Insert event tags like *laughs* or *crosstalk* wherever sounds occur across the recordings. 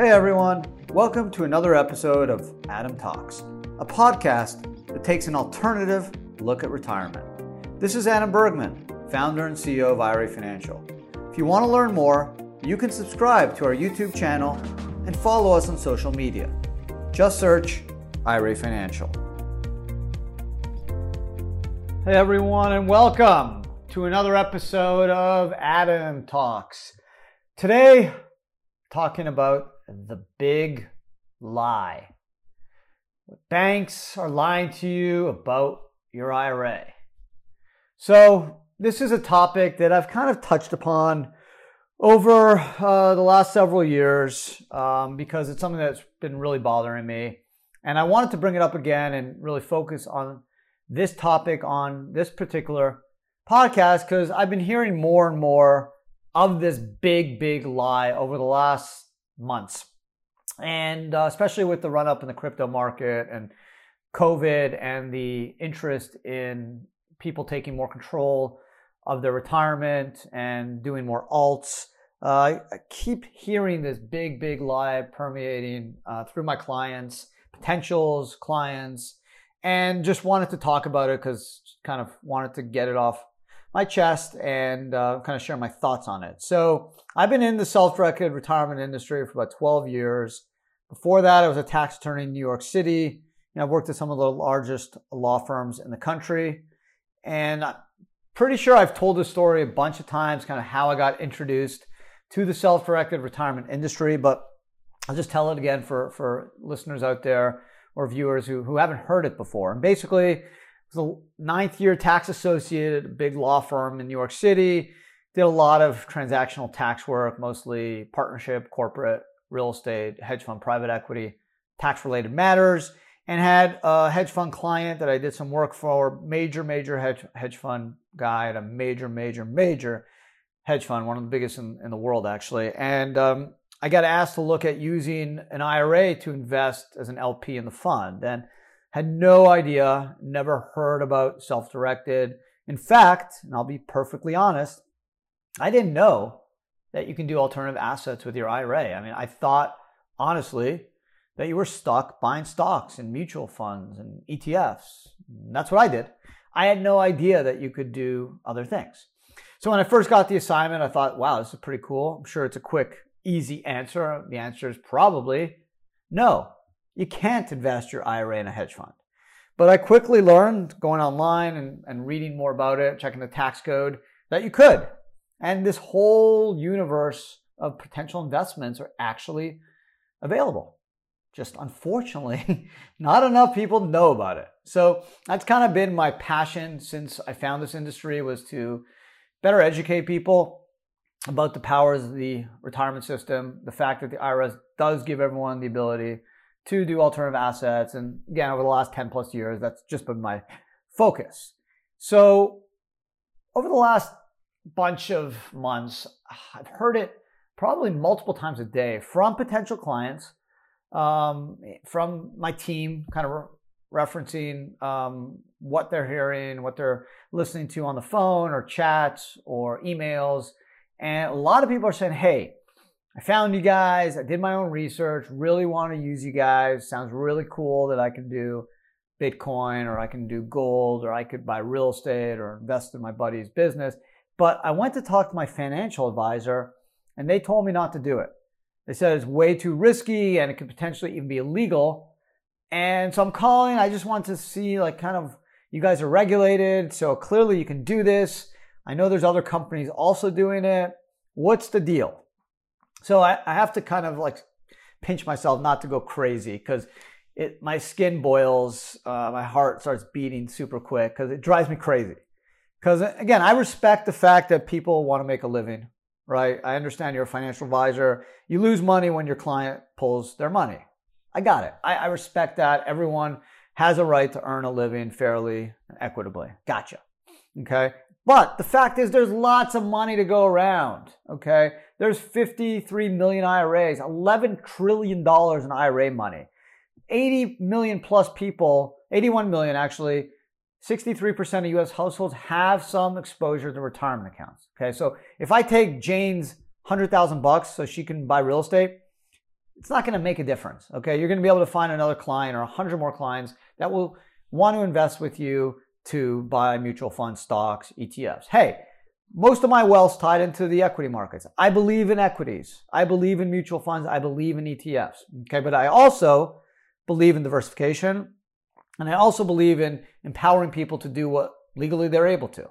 Hey everyone, welcome to another episode of Adam Talks, a podcast that takes an alternative look at retirement. This is Adam Bergman, founder and CEO of IRA Financial. If you want to learn more, you can subscribe to our YouTube channel and follow us on social media. Just search IRA Financial. Hey everyone, and welcome to another episode of Adam Talks. Today, talking about the big lie. Banks are lying to you about your IRA. So, this is a topic that I've kind of touched upon over uh, the last several years um, because it's something that's been really bothering me. And I wanted to bring it up again and really focus on this topic on this particular podcast because I've been hearing more and more of this big, big lie over the last months. And uh, especially with the run up in the crypto market and COVID and the interest in people taking more control of their retirement and doing more alts. Uh, I, keep hearing this big, big lie permeating uh, through my clients, potentials, clients, and just wanted to talk about it because kind of wanted to get it off my chest and uh, kind of share my thoughts on it. So I've been in the self-directed retirement industry for about 12 years. Before that, I was a tax attorney in New York City. Know, I've worked at some of the largest law firms in the country. And I'm pretty sure I've told this story a bunch of times, kind of how I got introduced to the self-directed retirement industry, but I'll just tell it again for, for listeners out there or viewers who, who haven't heard it before. And basically, was a ninth year tax associate, a big law firm in New York City. Did a lot of transactional tax work, mostly partnership, corporate, real estate, hedge fund, private equity, tax related matters, and had a hedge fund client that I did some work for, major, major hedge, hedge fund guy at a major, major, major hedge fund, one of the biggest in, in the world actually. And um, I got asked to look at using an IRA to invest as an LP in the fund. And had no idea, never heard about self directed. In fact, and I'll be perfectly honest, I didn't know that you can do alternative assets with your IRA. I mean, I thought, honestly, that you were stuck buying stocks and mutual funds and ETFs. that's what I did. I had no idea that you could do other things. So when I first got the assignment, I thought, wow, this is pretty cool. I'm sure it's a quick, easy answer. The answer is probably no. You can't invest your IRA in a hedge fund. But I quickly learned going online and, and reading more about it, checking the tax code, that you could. And this whole universe of potential investments are actually available. Just unfortunately, *laughs* not enough people know about it. So that's kind of been my passion since I found this industry was to better educate people about the powers of the retirement system, the fact that the IRS does give everyone the ability to do alternative assets. And again, over the last 10 plus years, that's just been my focus. So over the last bunch of months, I've heard it probably multiple times a day from potential clients, um, from my team, kind of re- referencing um, what they're hearing, what they're listening to on the phone or chats or emails. And a lot of people are saying, hey, I found you guys. I did my own research. Really want to use you guys. Sounds really cool that I can do Bitcoin or I can do gold or I could buy real estate or invest in my buddy's business. But I went to talk to my financial advisor and they told me not to do it. They said it's way too risky and it could potentially even be illegal. And so I'm calling. I just want to see, like, kind of, you guys are regulated. So clearly you can do this. I know there's other companies also doing it. What's the deal? So I, I have to kind of like pinch myself not to go crazy because it my skin boils, uh, my heart starts beating super quick because it drives me crazy. Because again, I respect the fact that people want to make a living, right? I understand you're a financial advisor. You lose money when your client pulls their money. I got it. I, I respect that. Everyone has a right to earn a living fairly and equitably. Gotcha. Okay. But the fact is, there's lots of money to go around. Okay. There's 53 million IRAs, $11 trillion in IRA money. 80 million plus people, 81 million actually, 63% of US households have some exposure to retirement accounts. Okay, so if I take Jane's 100,000 bucks so she can buy real estate, it's not going to make a difference. Okay. You're going to be able to find another client or 100 more clients that will want to invest with you to buy mutual fund stocks, ETFs. Hey, most of my wealth's tied into the equity markets. I believe in equities. I believe in mutual funds. I believe in ETFs. Okay. But I also believe in diversification. And I also believe in empowering people to do what legally they're able to.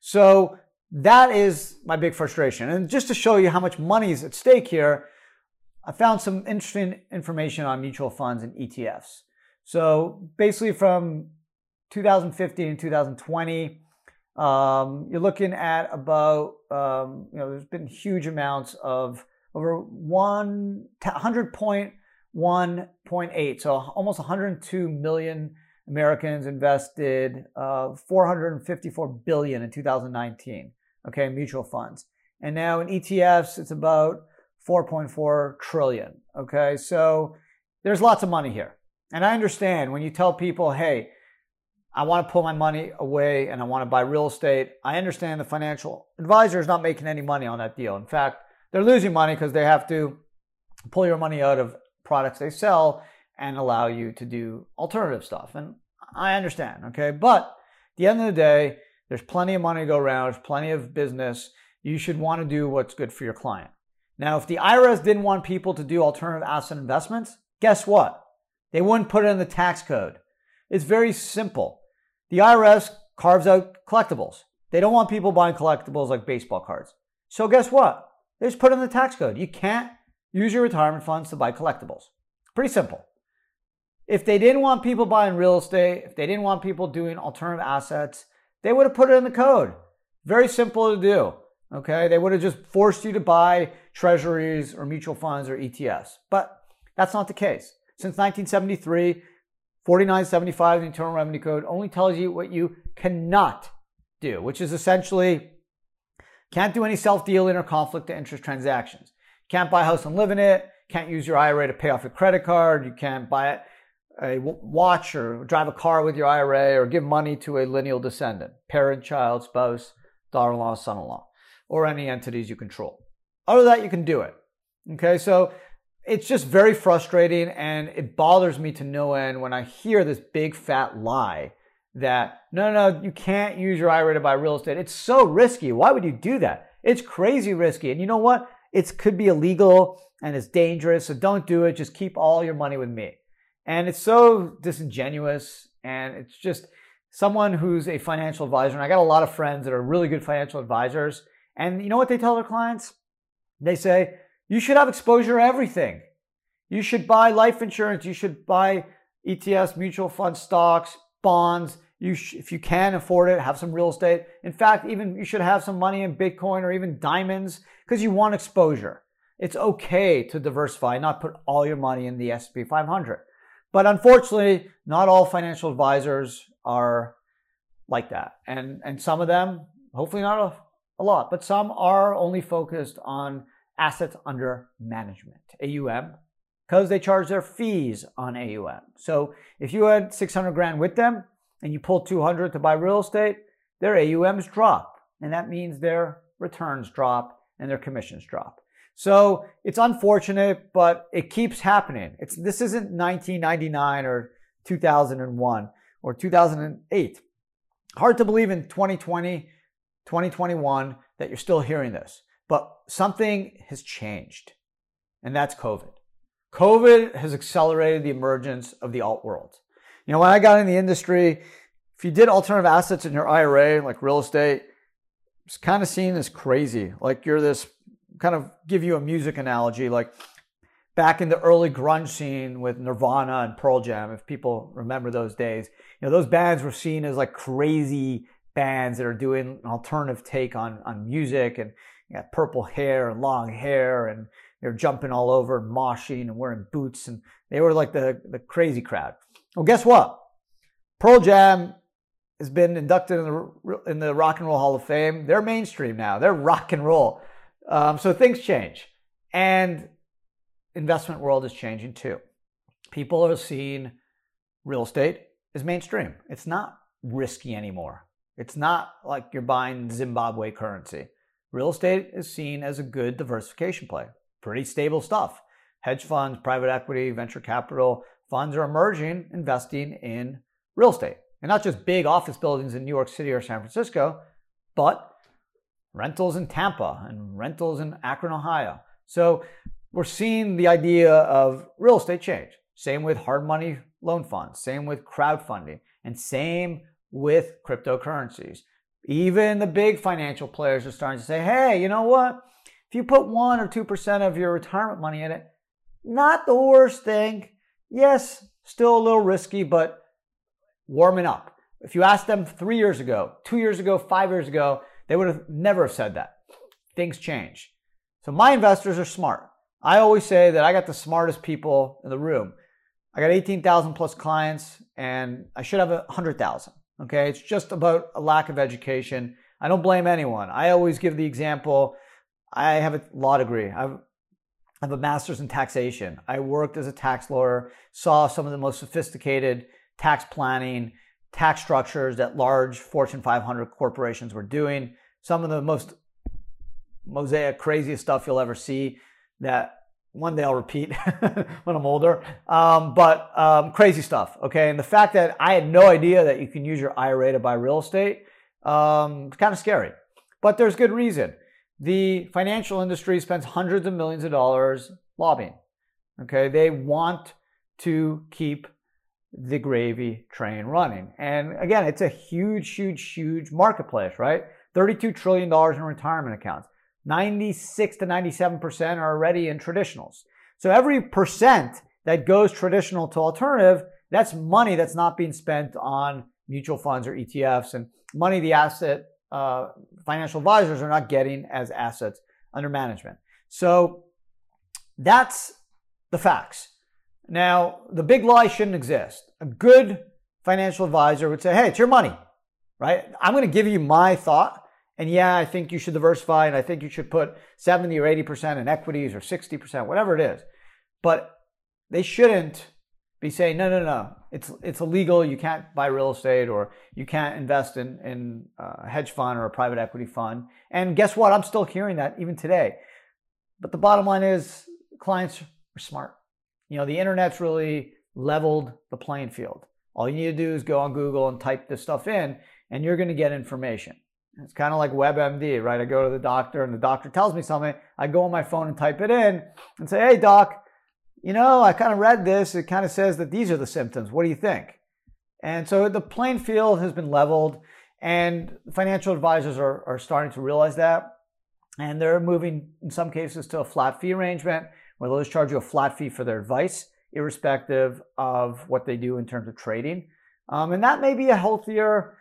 So that is my big frustration. And just to show you how much money is at stake here, I found some interesting information on mutual funds and ETFs. So basically from 2015 and 2020, um, you're looking at about, um, you know, there's been huge amounts of over 100.1.8, so almost 102 million Americans invested uh, 454 billion in 2019. Okay, mutual funds, and now in ETFs it's about 4.4 trillion. Okay, so there's lots of money here, and I understand when you tell people, hey, I want to pull my money away and I want to buy real estate. I understand the financial advisor is not making any money on that deal. In fact, they're losing money because they have to pull your money out of products they sell and allow you to do alternative stuff. And I understand, okay? But at the end of the day, there's plenty of money to go around, there's plenty of business. You should want to do what's good for your client. Now, if the IRS didn't want people to do alternative asset investments, guess what? They wouldn't put it in the tax code. It's very simple. The IRS carves out collectibles. They don't want people buying collectibles like baseball cards. So guess what? They just put in the tax code. You can't use your retirement funds to buy collectibles. Pretty simple. If they didn't want people buying real estate, if they didn't want people doing alternative assets, they would have put it in the code. Very simple to do. Okay. They would have just forced you to buy treasuries or mutual funds or ETFs. But that's not the case. Since 1973, 4975, the Internal Revenue Code, only tells you what you cannot do, which is essentially can't do any self dealing or conflict of interest transactions. Can't buy a house and live in it. Can't use your IRA to pay off your credit card. You can't buy a watch or drive a car with your IRA or give money to a lineal descendant, parent, child, spouse, daughter in law, son in law, or any entities you control. Other than that, you can do it. Okay, so it's just very frustrating and it bothers me to no end when I hear this big fat lie that no, no, you can't use your IRA to buy real estate. It's so risky. Why would you do that? It's crazy risky. And you know what? It could be illegal and it's dangerous. So don't do it. Just keep all your money with me. And it's so disingenuous. And it's just someone who's a financial advisor. And I got a lot of friends that are really good financial advisors. And you know what they tell their clients? They say, you should have exposure to everything. You should buy life insurance. You should buy ETFs, mutual fund stocks, bonds. You sh- if you can afford it, have some real estate. In fact, even you should have some money in Bitcoin or even diamonds because you want exposure. It's okay to diversify, not put all your money in the S&P 500. But unfortunately, not all financial advisors are like that. And, and some of them, hopefully not a, a lot, but some are only focused on assets under management, AUM, because they charge their fees on AUM. So if you had 600 grand with them and you pull 200 to buy real estate, their AUMs drop. And that means their returns drop and their commissions drop. So it's unfortunate, but it keeps happening. It's, this isn't 1999 or 2001 or 2008. Hard to believe in 2020, 2021 that you're still hearing this, but something has changed and that's COVID. COVID has accelerated the emergence of the alt world. You know, when I got in the industry, if you did alternative assets in your IRA, like real estate, it's kind of seen as crazy. Like you're this kind of give you a music analogy, like back in the early grunge scene with Nirvana and Pearl Jam, if people remember those days, you know, those bands were seen as like crazy bands that are doing an alternative take on, on music and you got purple hair and long hair and they're jumping all over and moshing and wearing boots and they were like the, the crazy crowd. Well, guess what? Pearl Jam has been inducted in the, in the Rock and Roll Hall of Fame. They're mainstream now. They're rock and roll. Um, so things change, and investment world is changing too. People are seeing real estate as mainstream. It's not risky anymore. It's not like you're buying Zimbabwe currency. Real estate is seen as a good diversification play. Pretty stable stuff. hedge funds, private equity, venture capital funds are emerging, investing in real estate. And not just big office buildings in New York City or San Francisco, but rentals in Tampa and rentals in Akron, Ohio. So we're seeing the idea of real estate change. Same with hard money loan funds, same with crowdfunding, and same with cryptocurrencies. Even the big financial players are starting to say, hey, you know what? If you put 1 or 2% of your retirement money in it, not the worst thing. Yes, still a little risky, but warming up. If you asked them three years ago, two years ago, five years ago, they would have never have said that. Things change. So my investors are smart. I always say that I got the smartest people in the room. I got 18,000 plus clients and I should have 100,000. Okay. It's just about a lack of education. I don't blame anyone. I always give the example. I have a law degree. I've, a master's in taxation. I worked as a tax lawyer, saw some of the most sophisticated tax planning, tax structures that large Fortune 500 corporations were doing. Some of the most mosaic, craziest stuff you'll ever see that one day I'll repeat *laughs* when I'm older. Um, but um, crazy stuff, okay? And the fact that I had no idea that you can use your IRA to buy real estate, um, it's kind of scary. But there's good reason. The financial industry spends hundreds of millions of dollars lobbying, okay? They want to keep the gravy train running. And again, it's a huge, huge, huge marketplace, right? $32 trillion in retirement accounts. 96 to 97% are already in traditionals. So every percent that goes traditional to alternative, that's money that's not being spent on mutual funds or ETFs and money the asset uh, financial advisors are not getting as assets under management. So that's the facts. Now, the big lie shouldn't exist. A good financial advisor would say, hey, it's your money, right? I'm going to give you my thought. And yeah, I think you should diversify and I think you should put 70 or 80% in equities or 60%, whatever it is. But they shouldn't be saying, no, no, no, it's, it's illegal. You can't buy real estate or you can't invest in, in uh, a hedge fund or a private equity fund. And guess what? I'm still hearing that even today. But the bottom line is clients are smart. You know, the internet's really leveled the playing field. All you need to do is go on Google and type this stuff in, and you're going to get information. It's kind of like WebMD, right? I go to the doctor and the doctor tells me something. I go on my phone and type it in and say, hey, doc, you know, I kind of read this. It kind of says that these are the symptoms. What do you think? And so the playing field has been leveled, and financial advisors are, are starting to realize that. And they're moving, in some cases, to a flat fee arrangement where they'll just charge you a flat fee for their advice, irrespective of what they do in terms of trading. Um, and that may be a healthier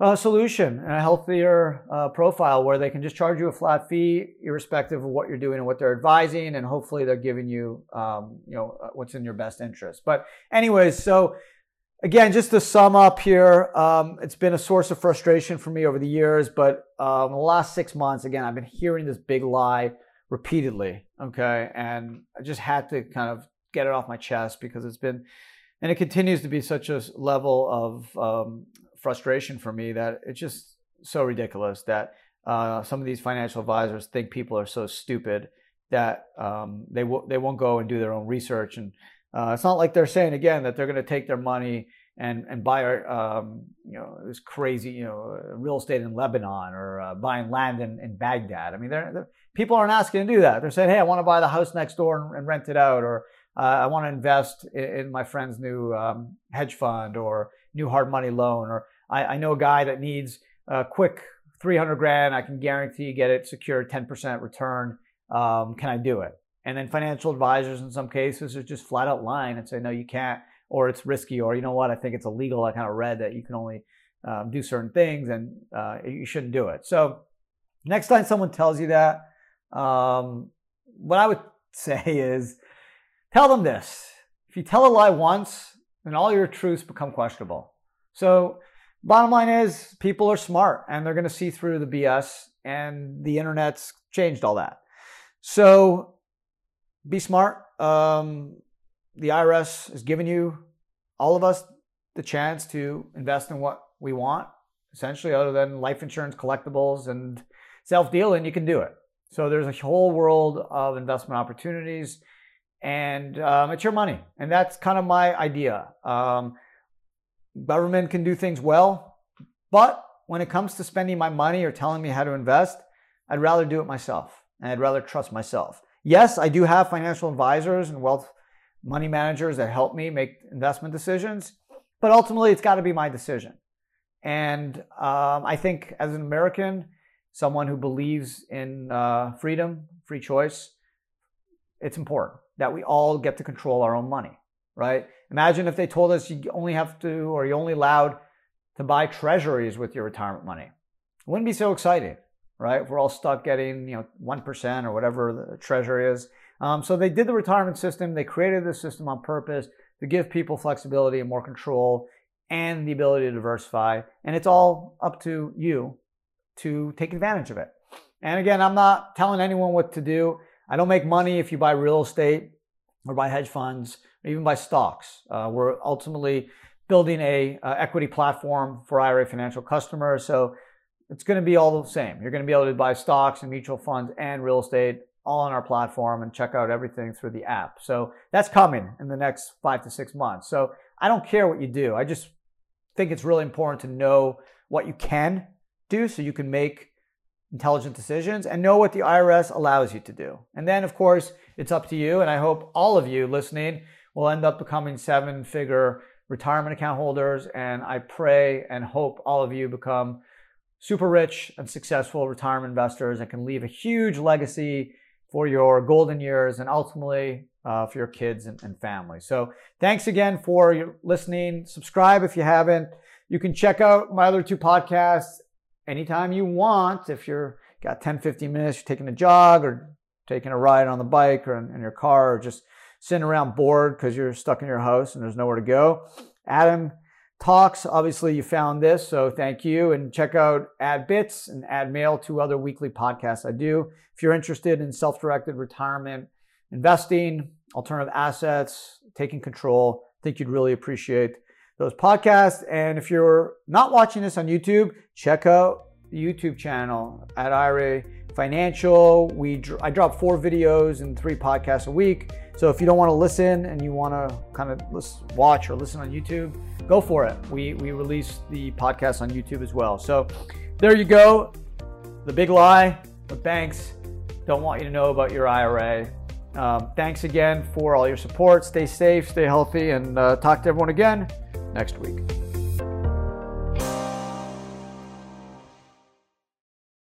uh, solution and a healthier uh, profile where they can just charge you a flat fee, irrespective of what you're doing and what they're advising, and hopefully they're giving you, um, you know, uh, what's in your best interest. But, anyways, so again, just to sum up here, um, it's been a source of frustration for me over the years, but um, the last six months, again, I've been hearing this big lie repeatedly. Okay. And I just had to kind of get it off my chest because it's been, and it continues to be such a level of um, frustration for me that it's just so ridiculous that uh, some of these financial advisors think people are so stupid that um, they, w- they won't go and do their own research. And uh, it's not like they're saying again that they're going to take their money and and buy um, you know this crazy you know real estate in Lebanon or uh, buying land in, in Baghdad. I mean, they're, they're, people aren't asking to do that. They're saying, hey, I want to buy the house next door and, and rent it out, or uh, I want to invest in, in, my friend's new um, hedge fund or new hard money loan, or I, I know a guy that needs a quick 300 grand. I can guarantee you get it secured 10% return. Um, can I do it? And then financial advisors in some cases are just flat out lying and say, no, you can't or it's risky, or you know what, I think it's illegal. I kind of read that you can only um, do certain things and uh, you shouldn't do it. So next time someone tells you that, um, what I would *laughs* say is tell them this. If you tell a lie once, then all your truths become questionable. So bottom line is people are smart and they're going to see through the BS and the internet's changed all that. So be smart. Um, the IRS has given you, all of us, the chance to invest in what we want, essentially, other than life insurance, collectibles, and self dealing, you can do it. So there's a whole world of investment opportunities. and um, it's your money. And that's kind of my idea. Um, government can do things well, but when it comes to spending my money or telling me how to invest, I'd rather do it myself and I'd rather trust myself. Yes, I do have financial advisors and wealth money managers that help me make investment decisions, but ultimately it's got to be my decision. And um, I think as an American, someone who believes in uh, freedom, free choice, it's important that we all get to control our own money, right? Imagine if they told us you only have to, or you're only allowed to buy treasuries with your retirement money. It wouldn't be so exciting, right? If we're all stuck getting, you know, 1% or whatever the treasury is. Um, so they did the retirement system. They created the system on purpose to give people flexibility and more control and the ability to diversify. And it's all up to you to take advantage of it. And again, I'm not telling anyone what to do. I don't make money if you buy real estate or buy hedge funds even buy stocks. Uh, we're ultimately building a uh, equity platform for IRA financial customers. So it's going to be all the same. You're going to be able to buy stocks and mutual funds and real estate all on our platform and check out everything through the app. So that's coming in the next five to six months. So I don't care what you do. I just think it's really important to know what you can do so you can make intelligent decisions and know what the IRS allows you to do. And then, of course, it's up to you. And I hope all of you listening will end up becoming seven figure retirement account holders. And I pray and hope all of you become super rich and successful retirement investors and can leave a huge legacy for your golden years and ultimately uh, for your kids and, and family. So thanks again for listening. Subscribe if you haven't. You can check out my other two podcasts anytime you want. If you're got 10, 15 minutes, you're taking a jog or taking a ride on the bike or in, in your car or just sitting around bored because you're stuck in your house and there's nowhere to go. Adam talks. Obviously, you found this, so thank you. And check out Ad Bits and Ad Mail, two other weekly podcasts I do. If you're interested in self directed retirement investing, alternative assets, taking control, I think you'd really appreciate those podcasts. And if you're not watching this on YouTube, check out the YouTube channel at IRA Financial. We I drop four videos and three podcasts a week. So if you don't want to listen and you want to kind of watch or listen on YouTube, go for it. We we release the podcast on YouTube as well. So there you go. The big lie: the banks don't want you to know about your IRA. Um, thanks again for all your support. Stay safe, stay healthy, and uh, talk to everyone again next week.